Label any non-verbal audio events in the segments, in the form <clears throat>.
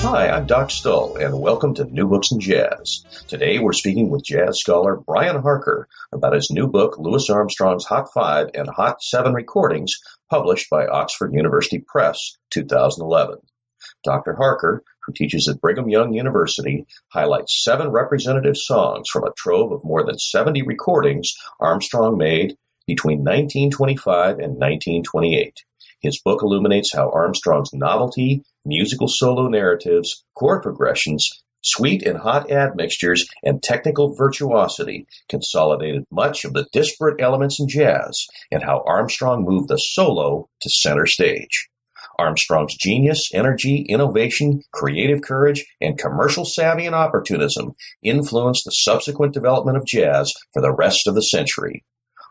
Hi, I'm Doc Stull, and welcome to New Books in Jazz. Today we're speaking with jazz scholar Brian Harker about his new book, Louis Armstrong's Hot 5 and Hot 7 Recordings, published by Oxford University Press, 2011. Dr. Harker, who teaches at Brigham Young University, highlights seven representative songs from a trove of more than 70 recordings Armstrong made between 1925 and 1928. His book illuminates how Armstrong's novelty, musical solo narratives, chord progressions, sweet and hot admixtures, and technical virtuosity consolidated much of the disparate elements in jazz, and how Armstrong moved the solo to center stage. Armstrong's genius, energy, innovation, creative courage, and commercial savvy and opportunism influenced the subsequent development of jazz for the rest of the century.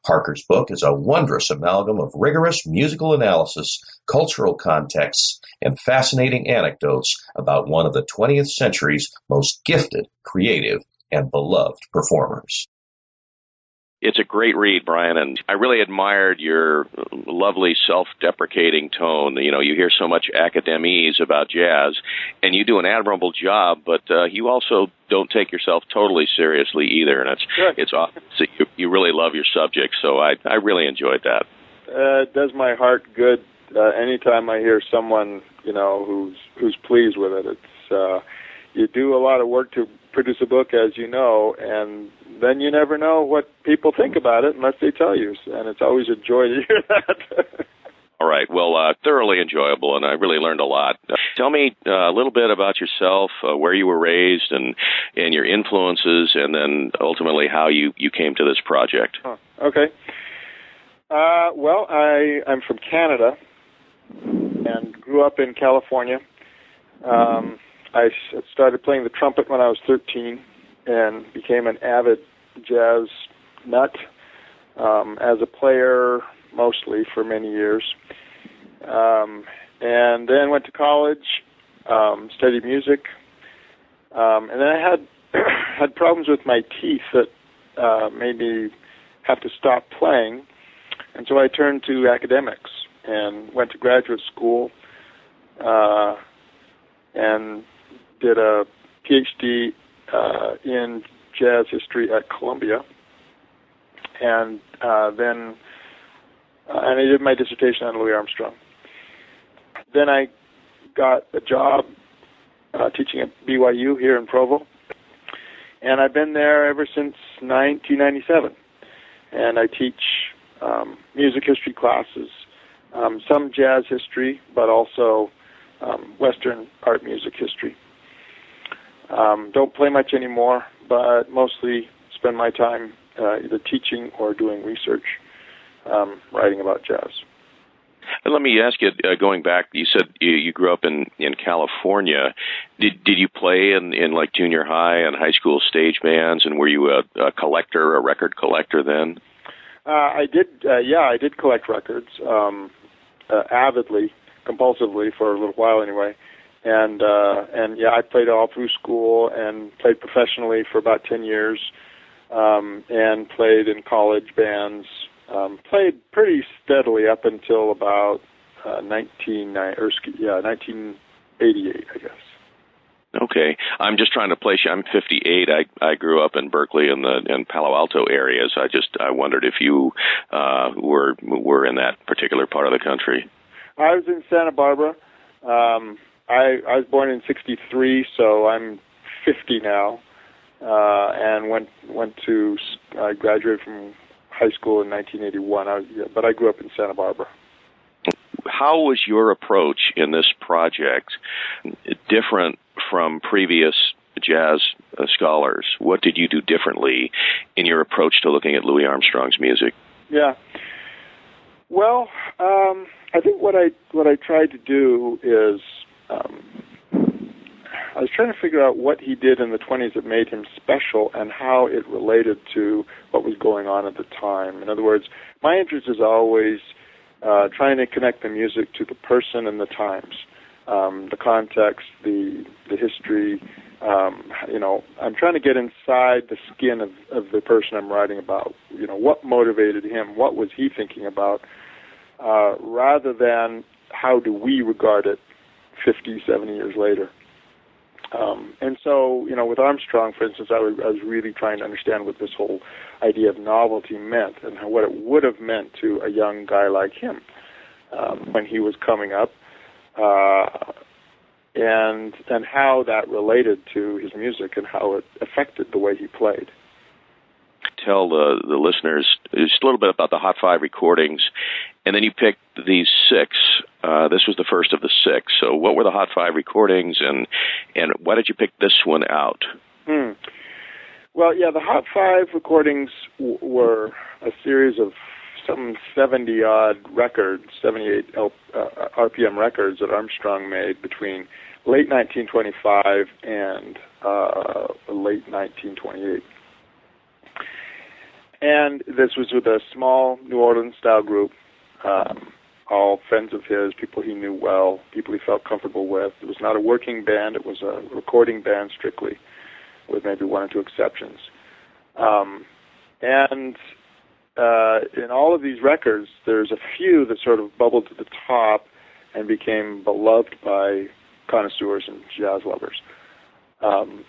Harker's book is a wondrous amalgam of rigorous musical analysis, cultural contexts, and fascinating anecdotes about one of the 20th century's most gifted, creative, and beloved performers. It's a great read, Brian, and I really admired your lovely self-deprecating tone. You know, you hear so much academese about jazz, and you do an admirable job, but uh, you also don't take yourself totally seriously either, and it's Good. it's awesome. So you, you really love your subject, so I I really enjoyed that. Uh, it does my heart good uh, anytime I hear someone you know who's who's pleased with it. It's uh, you do a lot of work to produce a book, as you know, and then you never know what people think about it unless they tell you, and it's always a joy to <laughs> hear that. All right. Well, uh, thoroughly enjoyable, and I really learned a lot. Uh, tell me uh, a little bit about yourself, uh, where you were raised, and and your influences, and then ultimately how you you came to this project. Huh. Okay. Uh, well, I I'm from Canada and grew up in California. Um, I started playing the trumpet when I was 13 and became an avid jazz nut um, as a player mostly for many years. Um, and then went to college, um, studied music, um, and then I had <clears throat> had problems with my teeth that uh, made me have to stop playing, and so I turned to academics and went to graduate school uh, and did a PhD uh, in jazz history at Columbia, and uh, then uh, and I did my dissertation on Louis Armstrong. Then I got a job uh, teaching at BYU here in Provo, and I've been there ever since 1997. And I teach um, music history classes, um, some jazz history, but also um, Western art music history. Um, don't play much anymore, but mostly spend my time uh, either teaching or doing research, um, writing about jazz. And let me ask you, uh, going back, you said you, you grew up in in California. Did did you play in in like junior high and high school stage bands? And were you a, a collector, a record collector then? Uh, I did, uh, yeah, I did collect records um, uh, avidly, compulsively for a little while anyway, and uh, and yeah, I played all through school and played professionally for about ten years, um, and played in college bands. Um, played pretty steadily up until about uh, 19 or yeah 1988, I guess. Okay, I'm just trying to place you. I'm 58. I I grew up in Berkeley in the in Palo Alto areas. I just I wondered if you uh, were were in that particular part of the country. I was in Santa Barbara. Um, I I was born in '63, so I'm 50 now, uh, and went went to I graduated from high school in 1981. I was, yeah, but I grew up in Santa Barbara. How was your approach in this project different from previous jazz uh, scholars? What did you do differently in your approach to looking at Louis Armstrong's music? Yeah. Well, um, I think what I what I tried to do is um, I was trying to figure out what he did in the 20s that made him special and how it related to what was going on at the time. In other words, my interest is always uh, trying to connect the music to the person and the times, um, the context, the the history. Um, you know, I'm trying to get inside the skin of, of the person I'm writing about. You know, what motivated him? What was he thinking about? Uh, rather than how do we regard it 50, 70 years later. Um, and so, you know, with Armstrong, for instance, I was, I was really trying to understand what this whole idea of novelty meant and how, what it would have meant to a young guy like him um, when he was coming up, uh, and and how that related to his music and how it affected the way he played tell the the listeners just a little bit about the Hot Five recordings, and then you picked these six. Uh, this was the first of the six. So, what were the Hot Five recordings, and and why did you pick this one out? Hmm. Well, yeah, the Hot Five recordings w- were a series of some 70 odd records, 78 L- uh, RPM records that Armstrong made between late 1925 and uh, late 1928. And this was with a small New Orleans style group, um, all friends of his, people he knew well, people he felt comfortable with. It was not a working band, it was a recording band strictly, with maybe one or two exceptions. Um, and uh, in all of these records, there's a few that sort of bubbled to the top and became beloved by connoisseurs and jazz lovers. Um,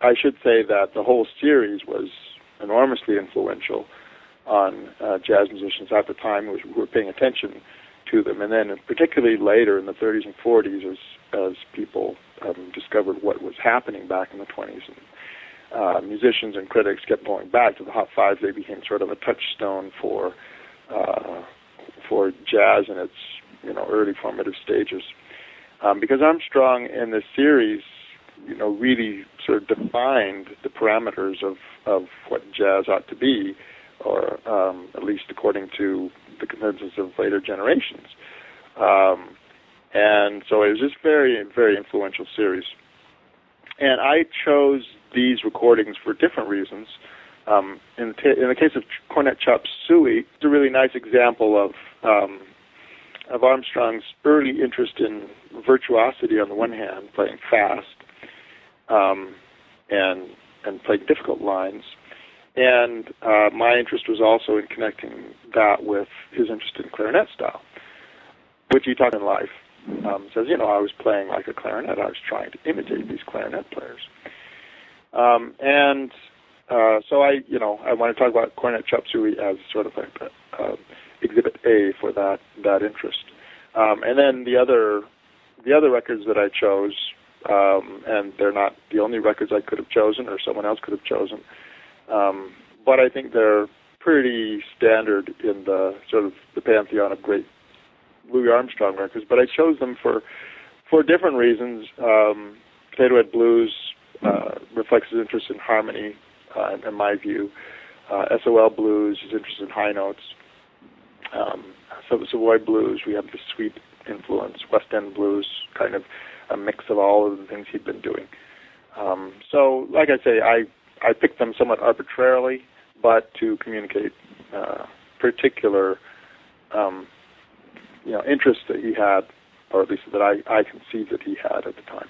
I should say that the whole series was enormously influential on uh, jazz musicians at the time who, were paying attention to them. And then, particularly later in the 30s and 40s, as as people um, discovered what was happening back in the 20s, and uh, musicians and critics kept going back to the Hot Fives. They became sort of a touchstone for uh, for jazz in its you know early formative stages. Um, because Armstrong in this series you know, really sort of defined the parameters of, of what jazz ought to be, or um, at least according to the consensus of later generations. Um, and so it was just very, very influential series. And I chose these recordings for different reasons. Um, in, the t- in the case of Cornet Chop Suey, it's a really nice example of um, of Armstrong's early interest in virtuosity on the one hand, playing fast, um, and and played difficult lines. And uh, my interest was also in connecting that with his interest in clarinet style, which he talked in life. Um, says, you know, I was playing like a clarinet. I was trying to imitate these clarinet players. Um, and uh, so I, you know, I want to talk about cornet chop suey as sort of like uh, exhibit A for that that interest. Um, and then the other the other records that I chose um, and they're not the only records I could have chosen or someone else could have chosen. Um, but I think they're pretty standard in the sort of the pantheon of great Louis Armstrong records. But I chose them for for different reasons. Um, Potato Head Blues uh, reflects his interest in harmony, uh, in my view. Uh, SOL Blues, his interest in high notes. Um, Savoy Blues, we have the sweet influence. West End Blues, kind of a mix of all of the things he'd been doing. Um, so, like I say, I I picked them somewhat arbitrarily, but to communicate uh, particular um, you know interests that he had, or at least that I I conceived that he had at the time.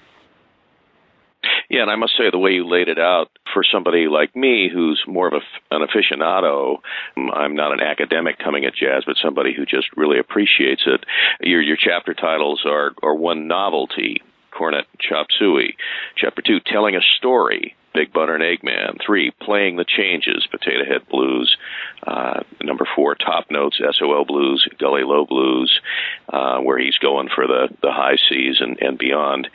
Yeah, and I must say the way you laid it out for somebody like me who's more of a, an aficionado, I'm not an academic coming at jazz, but somebody who just really appreciates it. Your your chapter titles are are one novelty, cornet chop suey. Chapter two, telling a story. Big Butter and Eggman. Three, Playing the Changes, Potato Head Blues. Uh, number four, Top Notes, SOL Blues, Gully Low Blues, uh, where he's going for the, the high Cs and, and beyond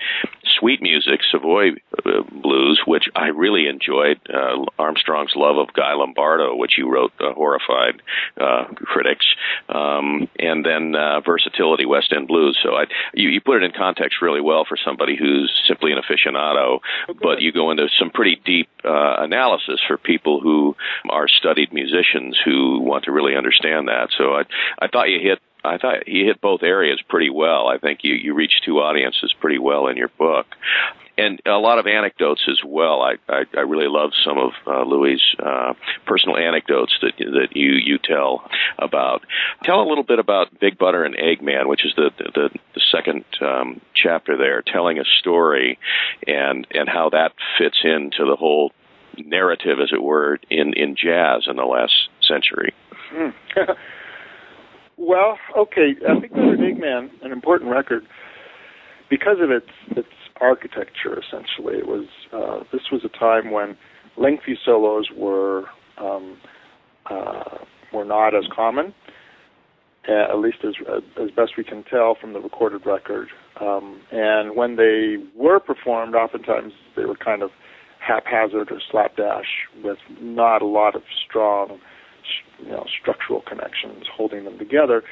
sweet music, Savoy uh, blues, which I really enjoyed. Uh, Armstrong's love of Guy Lombardo, which you wrote, uh, horrified uh, critics, um, and then uh, versatility, West End blues. So I, you, you put it in context really well for somebody who's simply an aficionado, okay. but you go into some pretty deep uh, analysis for people who are studied musicians who want to really understand that. So I, I thought you hit I thought he hit both areas pretty well. I think you you reached two audiences pretty well in your book. and a lot of anecdotes as well. I I, I really love some of uh, Louis' uh, personal anecdotes that that you you tell about. Tell a little bit about Big Butter and Eggman, which is the the, the second um, chapter there, telling a story and and how that fits into the whole narrative, as it were, in in jazz in the last century. Hmm. <laughs> well, okay, I think Butter and Eggman, an important record because of its its architecture. Essentially, it was uh, this was a time when lengthy solos were um, uh, were not as common, uh, at least as as best we can tell from the recorded record. Um, and when they were performed, oftentimes they were kind of haphazard or slapdash with not a lot of strong, you know, structural connections holding them together.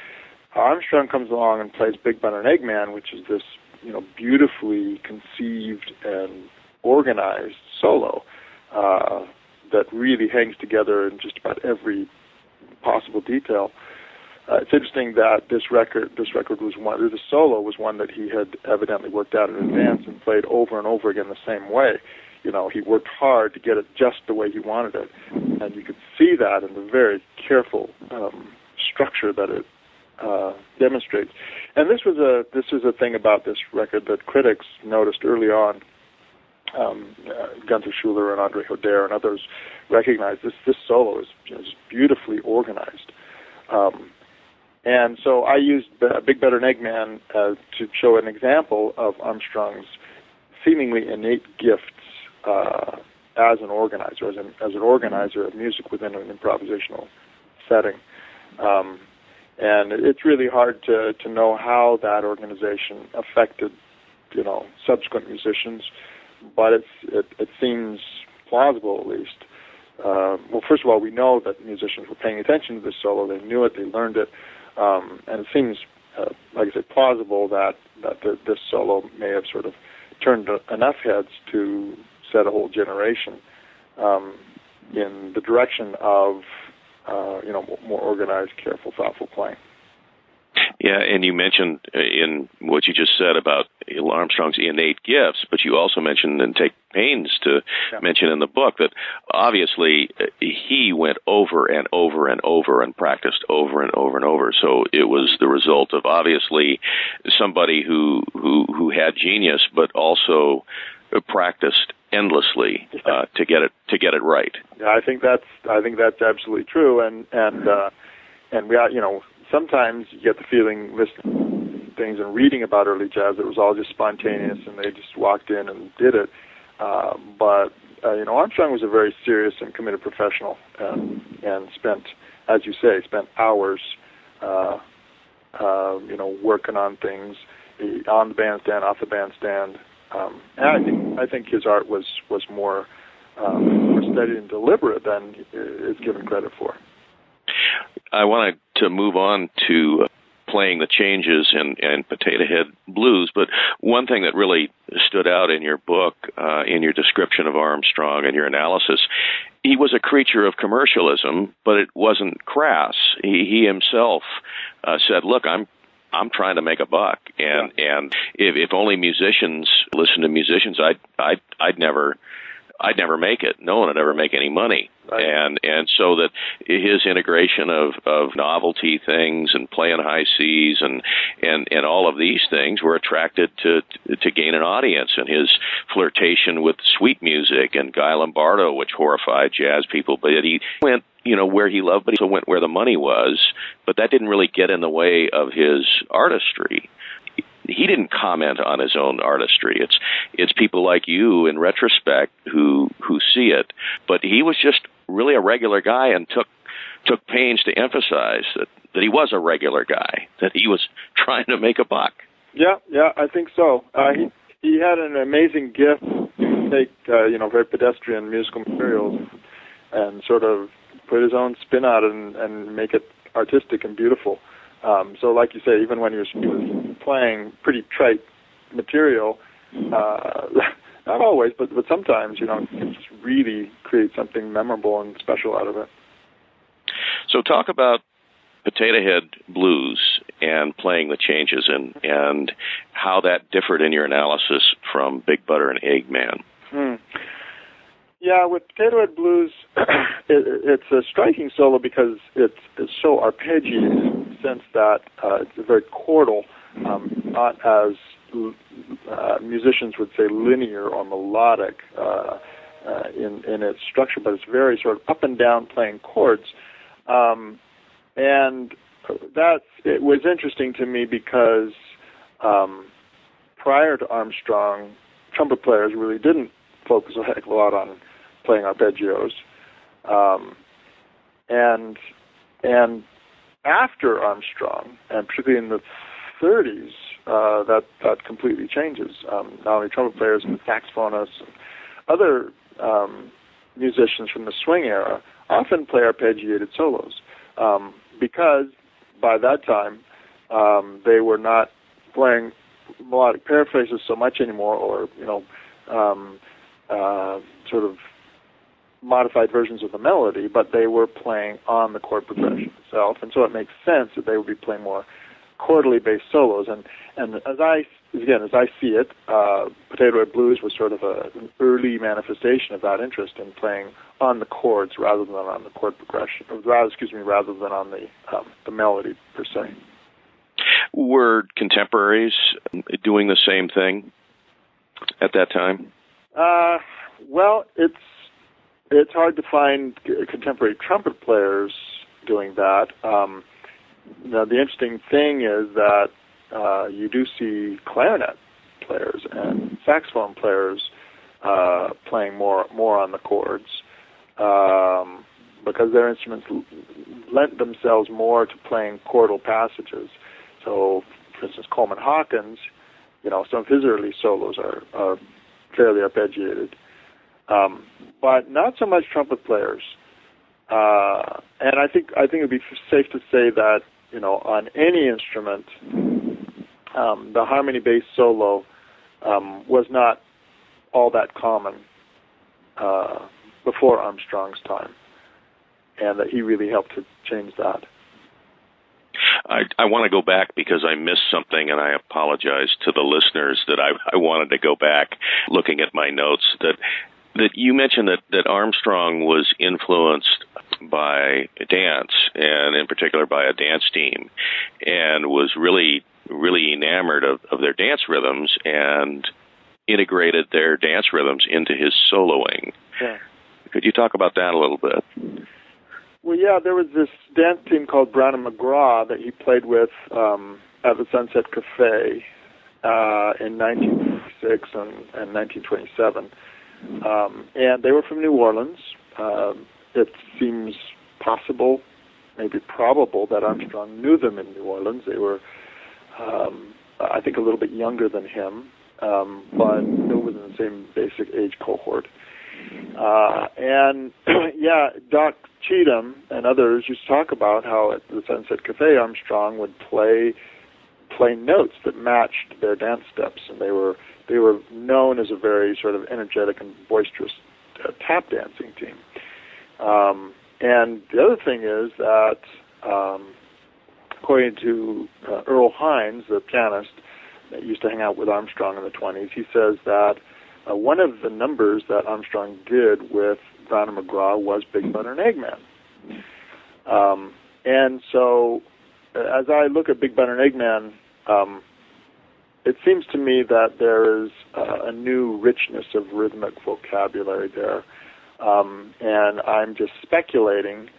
Armstrong comes along and plays Big Butter and Eggman, which is this you know beautifully conceived and organized solo uh, that really hangs together in just about every possible detail. Uh, it's interesting that this record, this record was one, or the solo was one that he had evidently worked out in advance and played over and over again the same way. You know, he worked hard to get it just the way he wanted it, and you could see that in the very careful um, structure that it uh, demonstrates. And this was a this is a thing about this record that critics noticed early on. Um, uh, Gunther Schuller and Andre Hodeir and others recognized this this solo is just beautifully organized. Um, and so I used Big Butter and Eggman uh, to show an example of Armstrong's seemingly innate gifts uh, as an organizer, as an, as an organizer of music within an improvisational setting. Um, and it's really hard to to know how that organization affected you know subsequent musicians but it's it, it seems plausible at least. Uh, well first of all we know that musicians were paying attention to this solo. They knew it. They learned it. Um, and it seems uh, like I said plausible that that the, this solo may have sort of turned enough heads to set a whole generation um, in the direction of uh, you know, more organized, careful, thoughtful playing. Yeah, and you mentioned uh, in what you just said about Armstrong's innate gifts, but you also mentioned and take pains to yeah. mention in the book that obviously uh, he went over and over and over and practiced over and over and over. So it was the result of obviously somebody who who who had genius, but also practiced endlessly uh, to get it to get it right. Yeah, I think that's I think that's absolutely true, and and uh, and we are you know sometimes you get the feeling listening things and reading about early jazz it was all just spontaneous and they just walked in and did it. Uh, but uh, you know Armstrong was a very serious and committed professional and and spent, as you say, spent hours. Uh, uh, you know, working on things on the bandstand, off the bandstand, um, and I think I think his art was was more um, more steady and deliberate than is given credit for. I wanted to move on to playing the changes in, in Potato Head Blues, but one thing that really stood out in your book, uh, in your description of Armstrong and your analysis, he was a creature of commercialism, but it wasn't crass. He, he himself uh, said, "Look, I'm I'm trying to make a buck, and yeah. and if, if only musicians listen to musicians, I'd I'd I'd never I'd never make it. No one would ever make any money. Right. And and so that his integration of of novelty things and playing high C's and and and all of these things were attracted to to gain an audience. And his flirtation with sweet music and Guy Lombardo, which horrified jazz people, but he went you know where he loved, but he also went where the money was. But that didn't really get in the way of his artistry he didn't comment on his own artistry. It's it's people like you in retrospect who who see it. But he was just really a regular guy and took took pains to emphasize that that he was a regular guy, that he was <laughs> trying to make a buck. Yeah, yeah, I think so. Uh, he he had an amazing gift to take uh, you know very pedestrian musical materials and sort of put his own spin on it and, and make it artistic and beautiful. Um, so, like you say, even when he was, he was playing pretty trite material, uh, <laughs> not always, but but sometimes, you know, you just really create something memorable and special out of it. So, talk about Potato Head Blues and playing the changes and and how that differed in your analysis from Big Butter and Eggman. Hmm. Yeah, with Potato Head Blues, <clears throat> it, it's a striking solo because it's, it's so arpeggiated sense that uh, it's very chordal, um, not as uh, musicians would say linear or melodic uh, uh, in in its structure, but it's very sort of up and down playing chords. Um, and that it was interesting to me because um, prior to Armstrong, trumpet players really didn't focus a heck of a lot on playing arpeggios, um, and and after Armstrong, and particularly in the 30s, uh, that that completely changes. Um, not only trumpet players, but saxophonists, and other um, musicians from the swing era often play arpeggiated solos um, because by that time um, they were not playing melodic paraphrases so much anymore, or you know, um, uh, sort of modified versions of the melody, but they were playing on the chord progression itself, and so it makes sense that they would be playing more chordally based solos. And and as I again as I see it, uh, Potato Head Blues was sort of a, an early manifestation of that interest in playing on the chords rather than on the chord progression, or rather excuse me, rather than on the um, the melody per se. Were contemporaries doing the same thing at that time? Uh, well, it's it's hard to find contemporary trumpet players doing that. Um, now, the interesting thing is that uh, you do see clarinet players and saxophone players uh, playing more more on the chords um, because their instruments lent themselves more to playing chordal passages. So, for instance, Coleman Hawkins, you know, some of his early solos are, are fairly arpeggiated, um, but not so much trumpet players. Uh, and I think I think it'd be safe to say that you know, on any instrument, um, the harmony based solo um, was not all that common uh, before Armstrong's time, and that he really helped to change that. I, I want to go back because I missed something, and I apologize to the listeners that I, I wanted to go back looking at my notes. That that you mentioned that that Armstrong was influenced by dance, and in particular by a dance team, and was really really enamored of, of their dance rhythms and integrated their dance rhythms into his soloing. Yeah. Could you talk about that a little bit? Well, yeah, there was this dance team called Brown and McGraw that he played with um, at the Sunset Cafe uh, in 1926 and, and 1927 um, and they were from New Orleans. Um, it seems possible, maybe probable, that Armstrong knew them in New Orleans. They were, um, I think, a little bit younger than him, um, but still within the same basic age cohort. Uh, and <clears throat> yeah, Doc Cheatham and others used to talk about how at the Sunset Cafe Armstrong would play play notes that matched their dance steps, and they were they were known as a very sort of energetic and boisterous uh, tap dancing team. Um, and the other thing is that, um, according to uh, Earl Hines, the pianist that used to hang out with Armstrong in the 20s, he says that uh, one of the numbers that Armstrong did with and McGraw was Big Butter and Eggman. Um, and so, uh, as I look at Big Butter and Eggman, um, it seems to me that there is uh, a new richness of rhythmic vocabulary there. Um, and I'm just speculating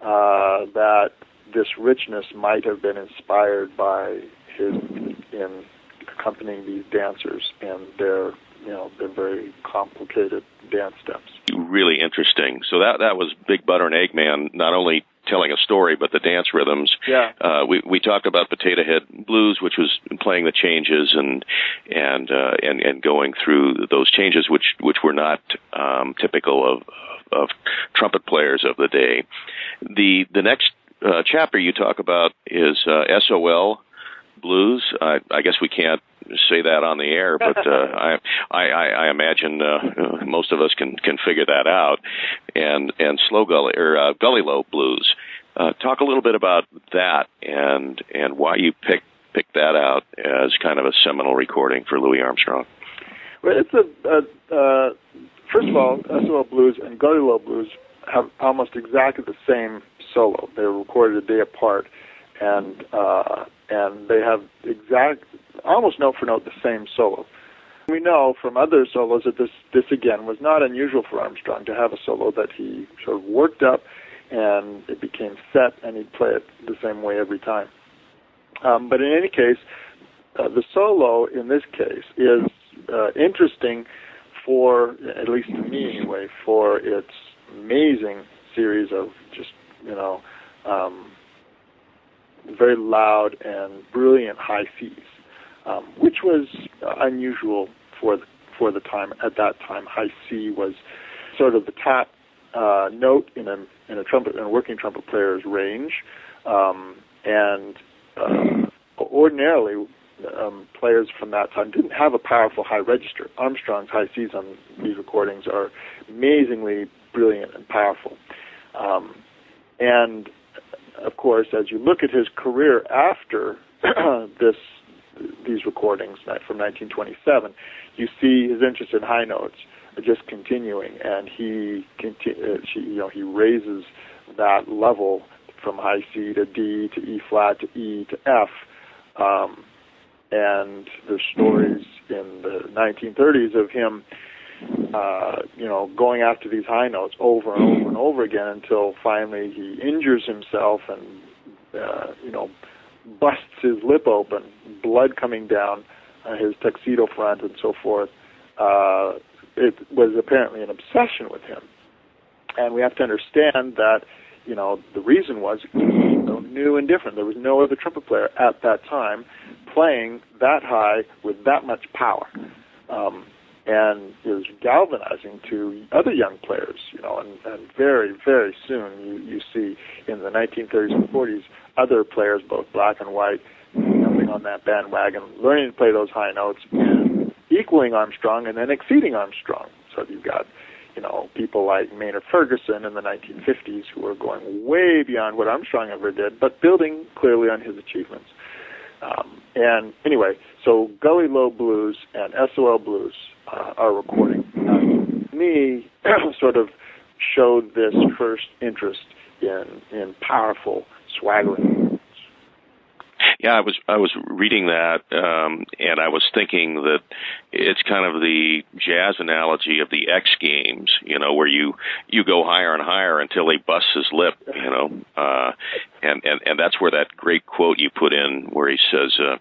uh, that this richness might have been inspired by his in accompanying these dancers and their you know their very complicated dance steps. Really interesting. So that that was Big Butter and Eggman, not only telling a story, but the dance rhythms. Yeah. Uh, we we talked about Potato Head Blues, which was playing the changes and and uh, and and going through those changes, which which were not um, typical of of trumpet players of the day. The the next uh, chapter you talk about is uh, SOL blues. I, I guess we can't say that on the air, but uh, <laughs> I, I, I imagine uh, most of us can can figure that out. And and slow gully or uh, gully low blues. Uh, talk a little bit about that and and why you picked picked that out as kind of a seminal recording for Louis Armstrong. Well, it's a, a uh, first of all, SOL Blues and Gully Low Blues have almost exactly the same solo. They were recorded a day apart, and uh, and they have exact, almost note for note, the same solo. We know from other solos that this this again was not unusual for Armstrong to have a solo that he sort of worked up, and it became set, and he'd play it the same way every time. Um, but in any case, uh, the solo in this case is uh, interesting for, at least to me anyway, for its amazing series of just you know um, very loud and brilliant high Cs, um, which was unusual for the, for the time. At that time, high C was sort of the top uh, note in a in a trumpet in a working trumpet player's range, um, and uh, ordinarily um, players from that time didn't have a powerful high register. Armstrong's high Cs on these recordings are amazingly brilliant and powerful. Um, and of course, as you look at his career after <clears throat> this these recordings from 1927, you see his interest in high notes just continuing, and he uh, you know he raises that level from high C to D to E flat to E to F. Um, and the stories in the 1930s of him uh, you know, going after these high notes over and over and over again until finally he injures himself and, uh, you know, busts his lip open, blood coming down uh, his tuxedo front and so forth. Uh, it was apparently an obsession with him. And we have to understand that, you know, the reason was so new and different. There was no other trumpet player at that time playing that high with that much power. Um, and is galvanizing to other young players, you know, and, and very, very soon you, you see in the 1930s and 40s other players, both black and white, jumping on that bandwagon, learning to play those high notes, equaling Armstrong and then exceeding Armstrong. So you've got, you know, people like Maynard Ferguson in the 1950s who are going way beyond what Armstrong ever did, but building clearly on his achievements. Um, and anyway, so Gully Low Blues and SOL Blues uh, are recording. Uh, me <clears throat> sort of showed this first interest in in powerful swaggering. Yeah, I was I was reading that, um, and I was thinking that it's kind of the jazz analogy of the X Games, you know, where you you go higher and higher until he busts his lip, you know, uh, and and and that's where that great quote you put in, where he says, uh,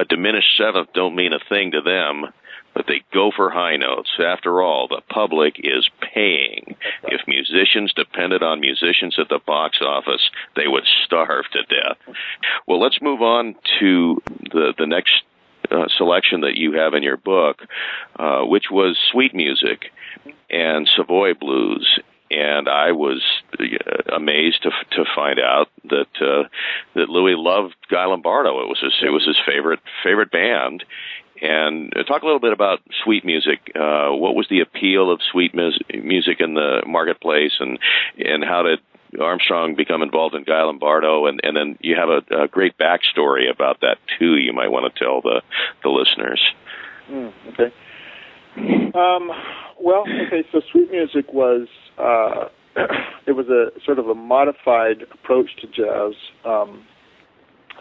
"A diminished seventh don't mean a thing to them." But they go for high notes. After all, the public is paying. If musicians depended on musicians at the box office, they would starve to death. Well, let's move on to the the next uh, selection that you have in your book, uh, which was sweet music and Savoy blues. And I was uh, amazed to to find out that uh, that Louis loved Guy Lombardo. It was his it was his favorite favorite band, and talk a little bit about sweet music. Uh, what was the appeal of sweet mus- music in the marketplace, and and how did Armstrong become involved in Guy Lombardo? And and then you have a, a great backstory about that too. You might want to tell the the listeners. Mm, okay. Um, well, okay. So sweet music was. Uh, <clears throat> it was a sort of a modified approach to jazz um,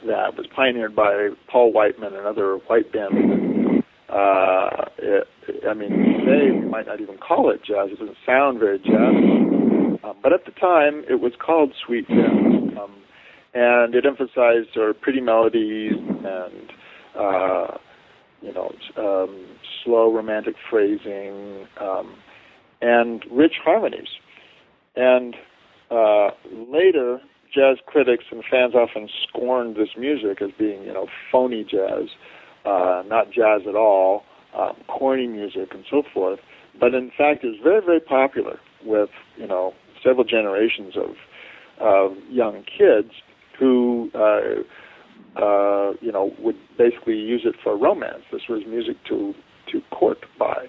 that was pioneered by Paul Whiteman and other white bands. Uh, it, I mean, today we might not even call it jazz. It doesn't sound very jazz. Um, but at the time, it was called sweet jazz, um, and it emphasized sort of pretty melodies and uh, you know um, slow romantic phrasing um, and rich harmonies. And uh, later, jazz critics and fans often scorned this music as being, you know, phony jazz, uh, not jazz at all, um, corny music, and so forth. But in fact, it's very, very popular with, you know, several generations of of young kids who, uh, uh, you know, would basically use it for romance. This was music to to court by.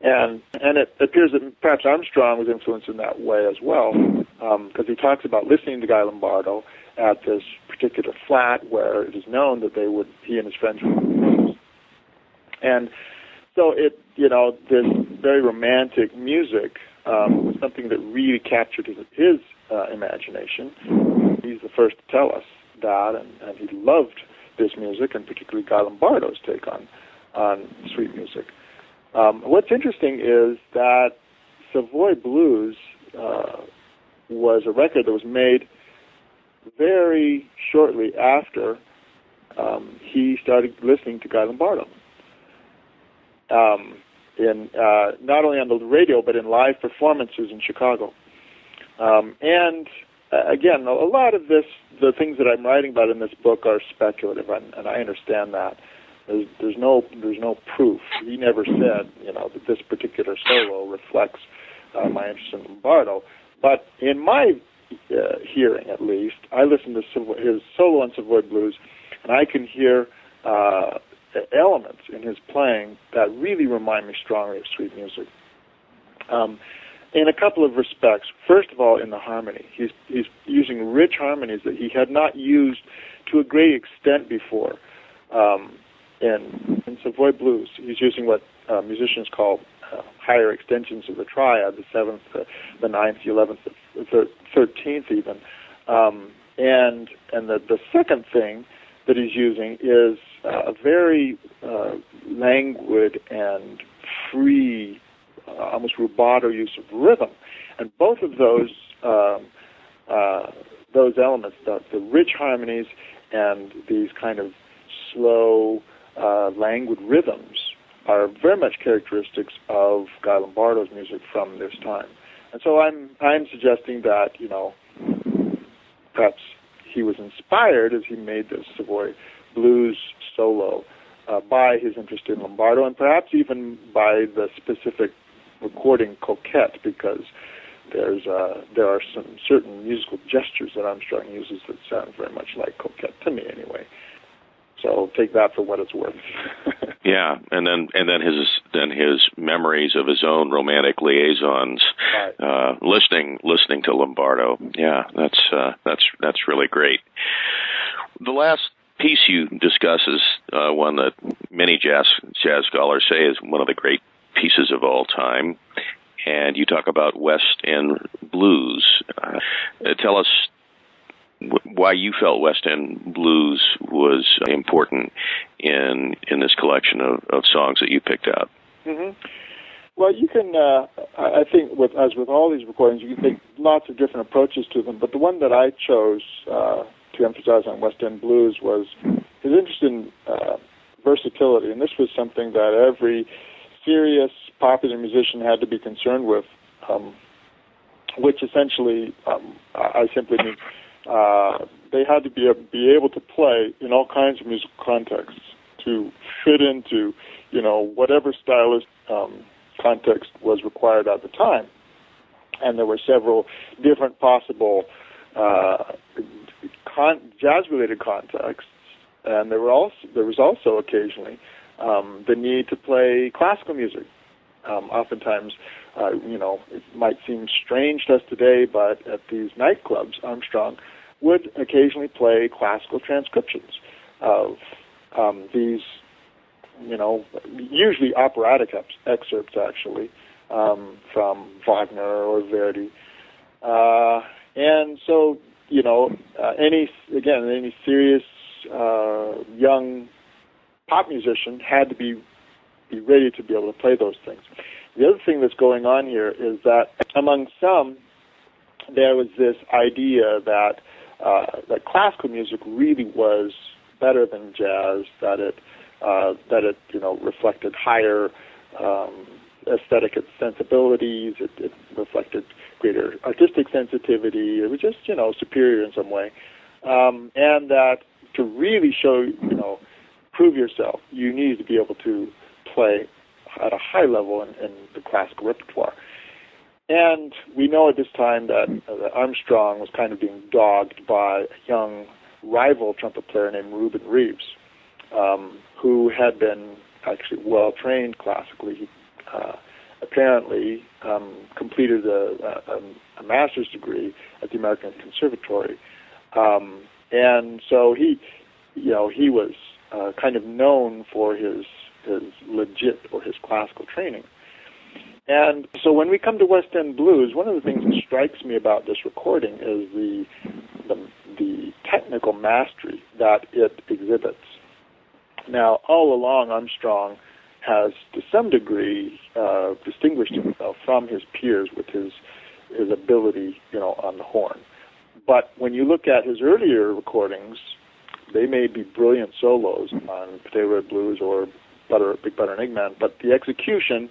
And and it appears that perhaps Armstrong was influenced in that way as well. Because um, he talks about listening to Guy Lombardo at this particular flat where it is known that they would he and his friends would and so it you know this very romantic music um, was something that really captured his, his uh, imagination. He's the first to tell us that, and, and he loved this music, and particularly Guy Lombardo's take on on sweet music. Um, what's interesting is that Savoy Blues uh, was a record that was made very shortly after um, he started listening to Guy Lombardo. Um, in uh, not only on the radio but in live performances in Chicago. Um, and uh, again, a lot of this, the things that I'm writing about in this book are speculative, and, and I understand that. There's, there's no there's no proof. He never said, you know, that this particular solo reflects uh, my interest in Lombardo. But in my uh, hearing, at least, I listen to his solo on Savoy Blues, and I can hear uh, elements in his playing that really remind me strongly of sweet music. Um, in a couple of respects. First of all, in the harmony, he's he's using rich harmonies that he had not used to a great extent before. Um, in in Savoy Blues, he's using what uh, musicians call uh, higher extensions of the triad, the seventh, the, the ninth, the eleventh, the thirteenth, even. Um, and and the the second thing that he's using is uh, a very uh, languid and free uh, almost rubato use of rhythm, and both of those um, uh, those elements, the, the rich harmonies and these kind of slow, uh, languid rhythms, are very much characteristics of Guy Lombardo's music from this time. And so I'm I'm suggesting that you know perhaps he was inspired as he made this Savoy blues solo uh, by his interest in Lombardo and perhaps even by the specific recording Coquette because there's uh, there are some certain musical gestures that Armstrong uses that sound very much like Coquette to me anyway. So take that for what it's worth. <laughs> yeah, and then and then his then his memories of his own romantic liaisons, right. uh, listening listening to Lombardo. Yeah, that's uh, that's that's really great. The last piece you discuss is uh, one that many jazz jazz scholars say is one of the great pieces of all time. And you talk about West End blues. Uh, tell us why you felt West End blues was important in in this collection of, of songs that you picked out. Mm-hmm. Well, you can. Uh, I think, with as with all these recordings, you can take lots of different approaches to them. But the one that I chose uh, to emphasize on West End blues was his interest in uh, versatility, and this was something that every serious popular musician had to be concerned with, um, which essentially um, I simply mean uh, they had to be be able to play in all kinds of musical contexts to fit into you know whatever stylist um, context was required at the time, and there were several different possible uh, con- jazz-related contexts, and there were also there was also occasionally um, the need to play classical music. Um, oftentimes, uh, you know, it might seem strange to us today, but at these nightclubs, Armstrong would occasionally play classical transcriptions of um, these, you know, usually operatic ex- excerpts actually um, from Wagner or Verdi. Uh, and so, you know, uh, any again, any serious uh, young pop musician had to be be ready to be able to play those things. The other thing that's going on here is that among some, there was this idea that uh, that classical music really was better than jazz, that it uh, that it you know reflected higher um, aesthetic sensibilities, it, it reflected greater artistic sensitivity. It was just you know superior in some way, um, and that to really show you know prove yourself, you need to be able to play at a high level in, in the classical repertoire. And we know at this time that, uh, Armstrong was kind of being dogged by a young rival trumpet player named Reuben Reeves, um, who had been actually well trained classically. He uh, apparently um, completed a, a, a, master's degree at the American Conservatory, um, and so he, you know, he was uh, kind of known for his his legit or his classical training. And so when we come to West End Blues, one of the things that strikes me about this recording is the the, the technical mastery that it exhibits. Now, all along, Armstrong has, to some degree, uh, distinguished himself from his peers with his his ability, you know, on the horn. But when you look at his earlier recordings, they may be brilliant solos on Potato Head Blues or Butter, Big Butter and Eggman, but the execution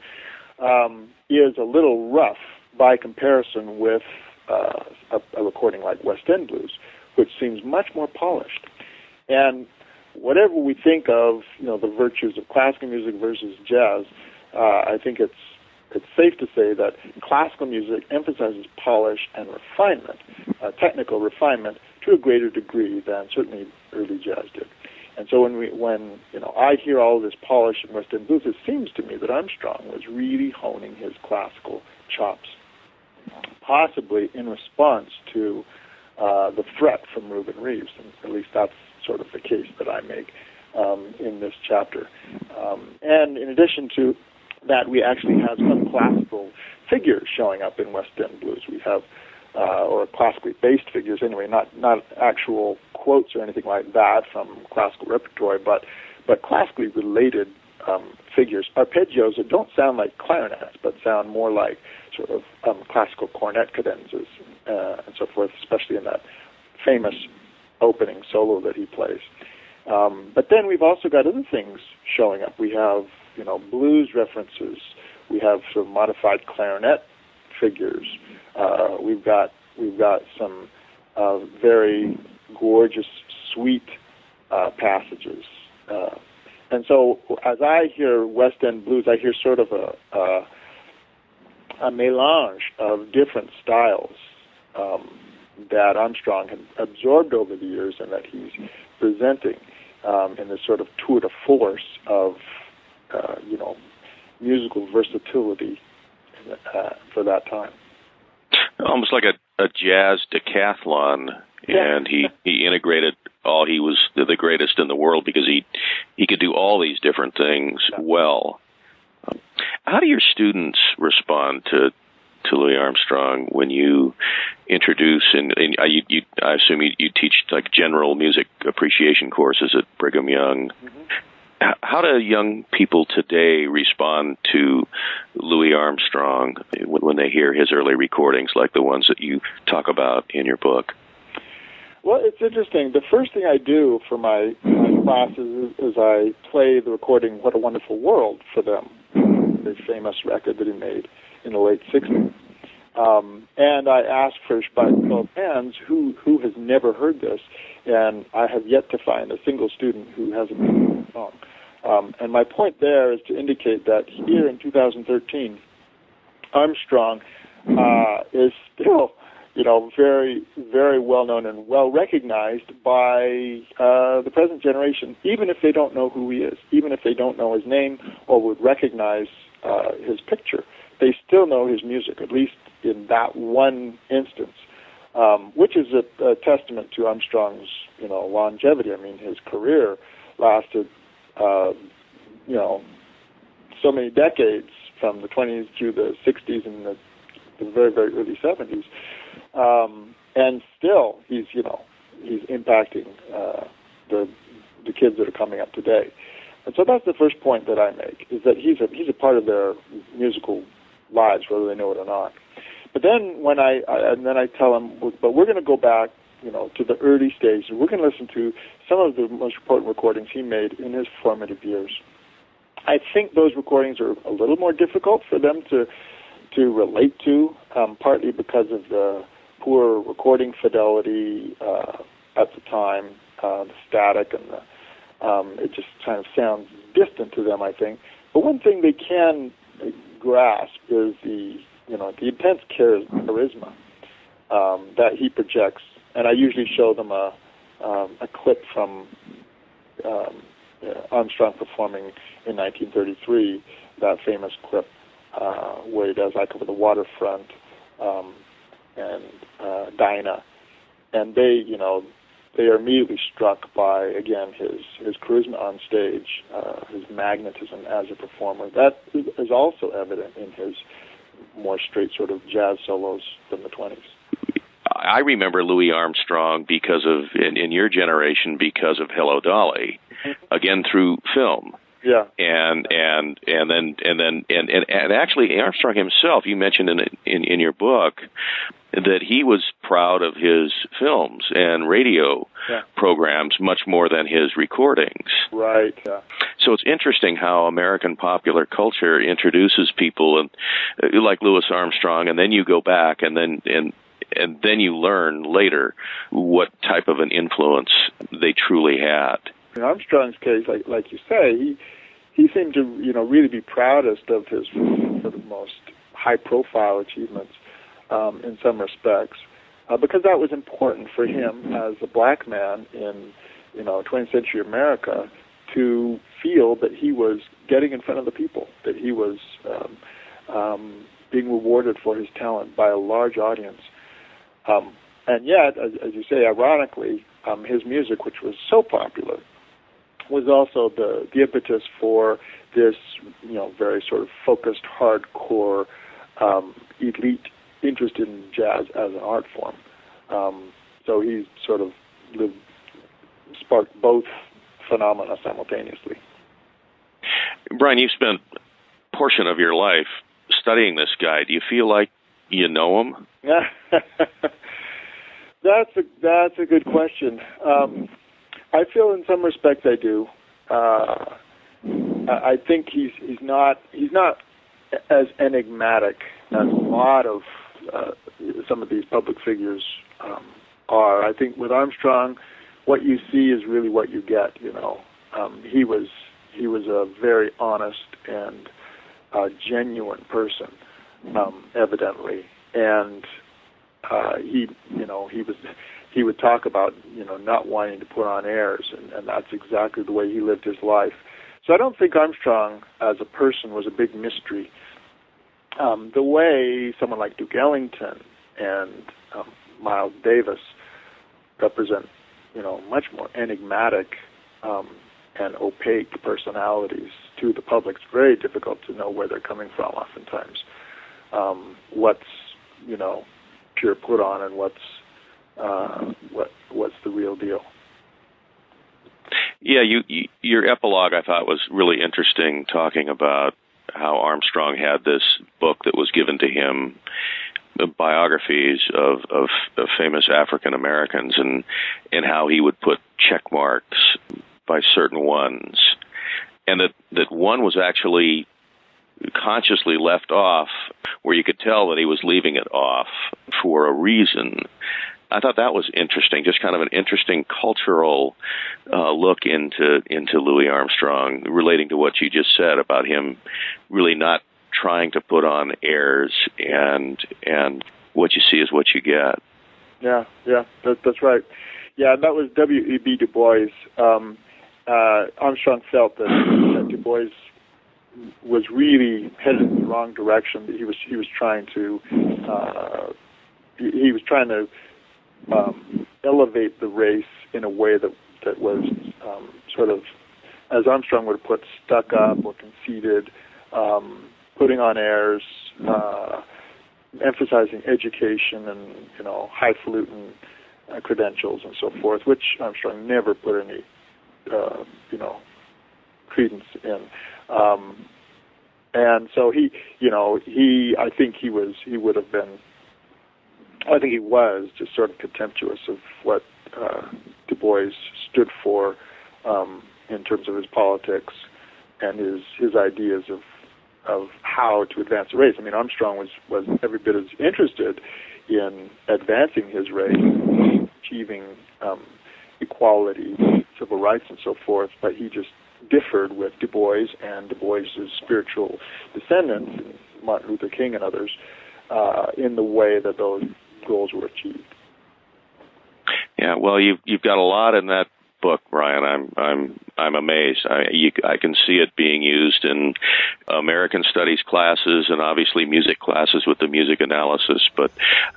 um, is a little rough by comparison with uh, a, a recording like West End Blues, which seems much more polished. And whatever we think of, you know, the virtues of classical music versus jazz, uh, I think it's it's safe to say that classical music emphasizes polish and refinement, uh, technical refinement, to a greater degree than certainly early jazz did. And so when we, when you know, I hear all this polish in West End blues, it seems to me that Armstrong was really honing his classical chops, possibly in response to uh, the threat from Reuben Reeves. And at least that's sort of the case that I make um, in this chapter. Um, and in addition to that, we actually have some classical figures showing up in West End blues. We have uh, or classically based figures anyway, not not actual quotes or anything like that from classical repertory, but but classically related um, figures, arpeggios that don't sound like clarinets, but sound more like sort of um, classical cornet cadenzas uh, and so forth, especially in that famous opening solo that he plays. Um, but then we've also got other things showing up. We have, you know, blues references. We have sort of modified clarinet figures. Uh, we've got we've got some uh, very gorgeous, sweet uh, passages. Uh, and so, as I hear West End blues, I hear sort of a a, a melange of different styles. Um, that Armstrong had absorbed over the years and that he's presenting um, in this sort of tour de force of, uh, you know, musical versatility uh, for that time. Almost like a, a jazz decathlon, yeah. and he he integrated all. He was the greatest in the world because he he could do all these different things yeah. well. How do your students respond to to Louis Armstrong when you introduce and, and I, you, you, I assume you, you teach like general music appreciation courses at Brigham Young. Mm-hmm. How do young people today respond to Louis Armstrong when, they hear his early recordings, like the ones that you talk about in your book? Well, it's interesting. The first thing I do for my, my classes is, is I play the recording "What a Wonderful World" for them, the famous record that he made in the late 60s. Um, and I asked for by both hands who who has never heard this, and I have yet to find a single student who hasn't Um, and my point there is to indicate that here in 2013, Armstrong uh, is still, you know, very very well known and well recognized by uh, the present generation, even if they don't know who he is, even if they don't know his name or would recognize uh, his picture they still know his music, at least in that one instance, um, which is a, a testament to Armstrong's, you know, longevity. I mean, his career lasted, uh, you know, so many decades from the 20s through the 60s and the, the very, very early 70s. Um, and still, he's, you know, he's impacting uh, the the kids that are coming up today. And so that's the first point that I make is that he's a he's a part of their musical lives, whether they know it or not. But then when I, I and then I tell them, but we're going to go back, you know, to the early stages. We're going to listen to some of the most important recordings he made in his formative years. I think those recordings are a little more difficult for them to to relate to, um, partly because of the poor recording fidelity uh, at the time, uh, the static, and the, um, it just kind of sounds distant to them. I think. But one thing they can grasp is the you know the intense charisma um, that he projects, and I usually show them a um, a clip from um, Armstrong performing in 1933, that famous clip uh, where he does like Cover the Waterfront um, and uh, Dinah, and they, you know, they are immediately struck by again his his charisma on stage, uh, his magnetism as a performer. That is also evident in his more straight sort of jazz solos from the twenties. I remember Louis Armstrong because of in, in your generation because of Hello Dolly, mm-hmm. again through film. Yeah. And and and then and then and and, and actually Armstrong himself, you mentioned in, in in your book that he was proud of his films and radio yeah. programs much more than his recordings. Right. Yeah. So it's interesting how American popular culture introduces people and uh, like Louis Armstrong, and then you go back and then and and then you learn later what type of an influence they truly had. In Armstrong's case, like like you say, he he seemed to you know really be proudest of his sort of most high profile achievements um, in some respects, uh, because that was important for him as a black man in you know 20th century America to feel that he was getting in front of the people, that he was um, um, being rewarded for his talent by a large audience. Um, and yet, as, as you say, ironically, um, his music, which was so popular, was also the, the impetus for this, you know, very sort of focused, hardcore, um, elite interest in jazz as an art form. Um, so he sort of lived, sparked both phenomena simultaneously. Brian, you've spent a portion of your life studying this guy. Do you feel like you know him? <laughs> that's a that's a good question. Um, I feel in some respects I do. Uh, I think he's he's not he's not as enigmatic as a lot of uh, some of these public figures um, are. I think with Armstrong, what you see is really what you get. You know, um, he was he was a very honest and uh, genuine person, um, evidently, and uh, he you know he was he would talk about you know not wanting to put on airs, and, and that's exactly the way he lived his life. So I don't think Armstrong as a person was a big mystery um, the way someone like Duke Ellington and um, Miles Davis represent, you know, much more enigmatic um, and opaque personalities to the public. It's very difficult to know where they're coming from. Oftentimes, um, what's you know pure put on and what's uh, what what's the real deal. Yeah, you, you, your epilogue I thought was really interesting, talking about how Armstrong had this book that was given to him, biographies of, of, of famous African Americans, and and how he would put check marks by certain ones, and that that one was actually consciously left off where you could tell that he was leaving it off for a reason I thought that was interesting, just kind of an interesting cultural uh, look into into Louis Armstrong, relating to what you just said about him really not trying to put on airs and and what you see is what you get. Yeah, yeah, that, that's right. Yeah, that was W. E. B. Du Bois. Um, uh, Armstrong felt that, that Du Bois was really headed in the wrong direction. He was he was trying to uh, he, was trying to um, elevate the race in a way that that was um, sort of, as Armstrong would put, stuck up or conceited, um, putting on airs, uh, emphasizing education and you know highfalutin uh, credentials and so forth, which Armstrong never put any uh, you know credence in. Um, and so he, you know, he, I think he was, he would have been I think he was just sort of contemptuous of what uh, Du Bois stood for um, in terms of his politics and his his ideas of of how to advance the race. I mean, Armstrong was was every bit as interested in advancing his race, achieving um, equality, civil rights, and so forth. But he just differed with Du Bois and Du Bois's spiritual descendants, Martin Luther King and others, uh, in the way that those goals were achieved. Yeah, well, you've you've got a lot in that book, Brian. I'm I'm I'm amazed. I you, I can see it being used in American studies classes and obviously music classes with the music analysis. But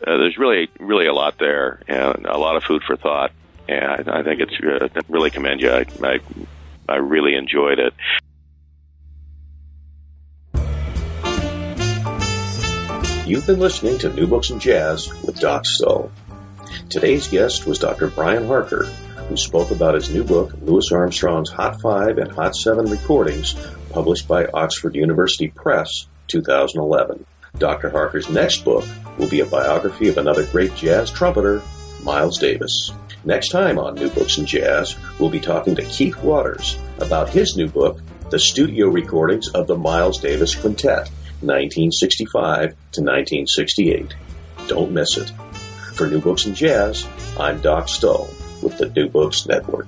uh, there's really really a lot there and a lot of food for thought. And I, I think it's uh, really commend you. I, I I really enjoyed it. You've been listening to New Books in Jazz with Doc Stoll. Today's guest was Dr. Brian Harker, who spoke about his new book, Louis Armstrong's Hot 5 and Hot 7 Recordings, published by Oxford University Press, 2011. Dr. Harker's next book will be a biography of another great jazz trumpeter, Miles Davis. Next time on New Books in Jazz, we'll be talking to Keith Waters about his new book, The Studio Recordings of the Miles Davis Quintet. 1965 to 1968. Don't miss it. For New Books in Jazz, I'm Doc Stoll with the New Books Network.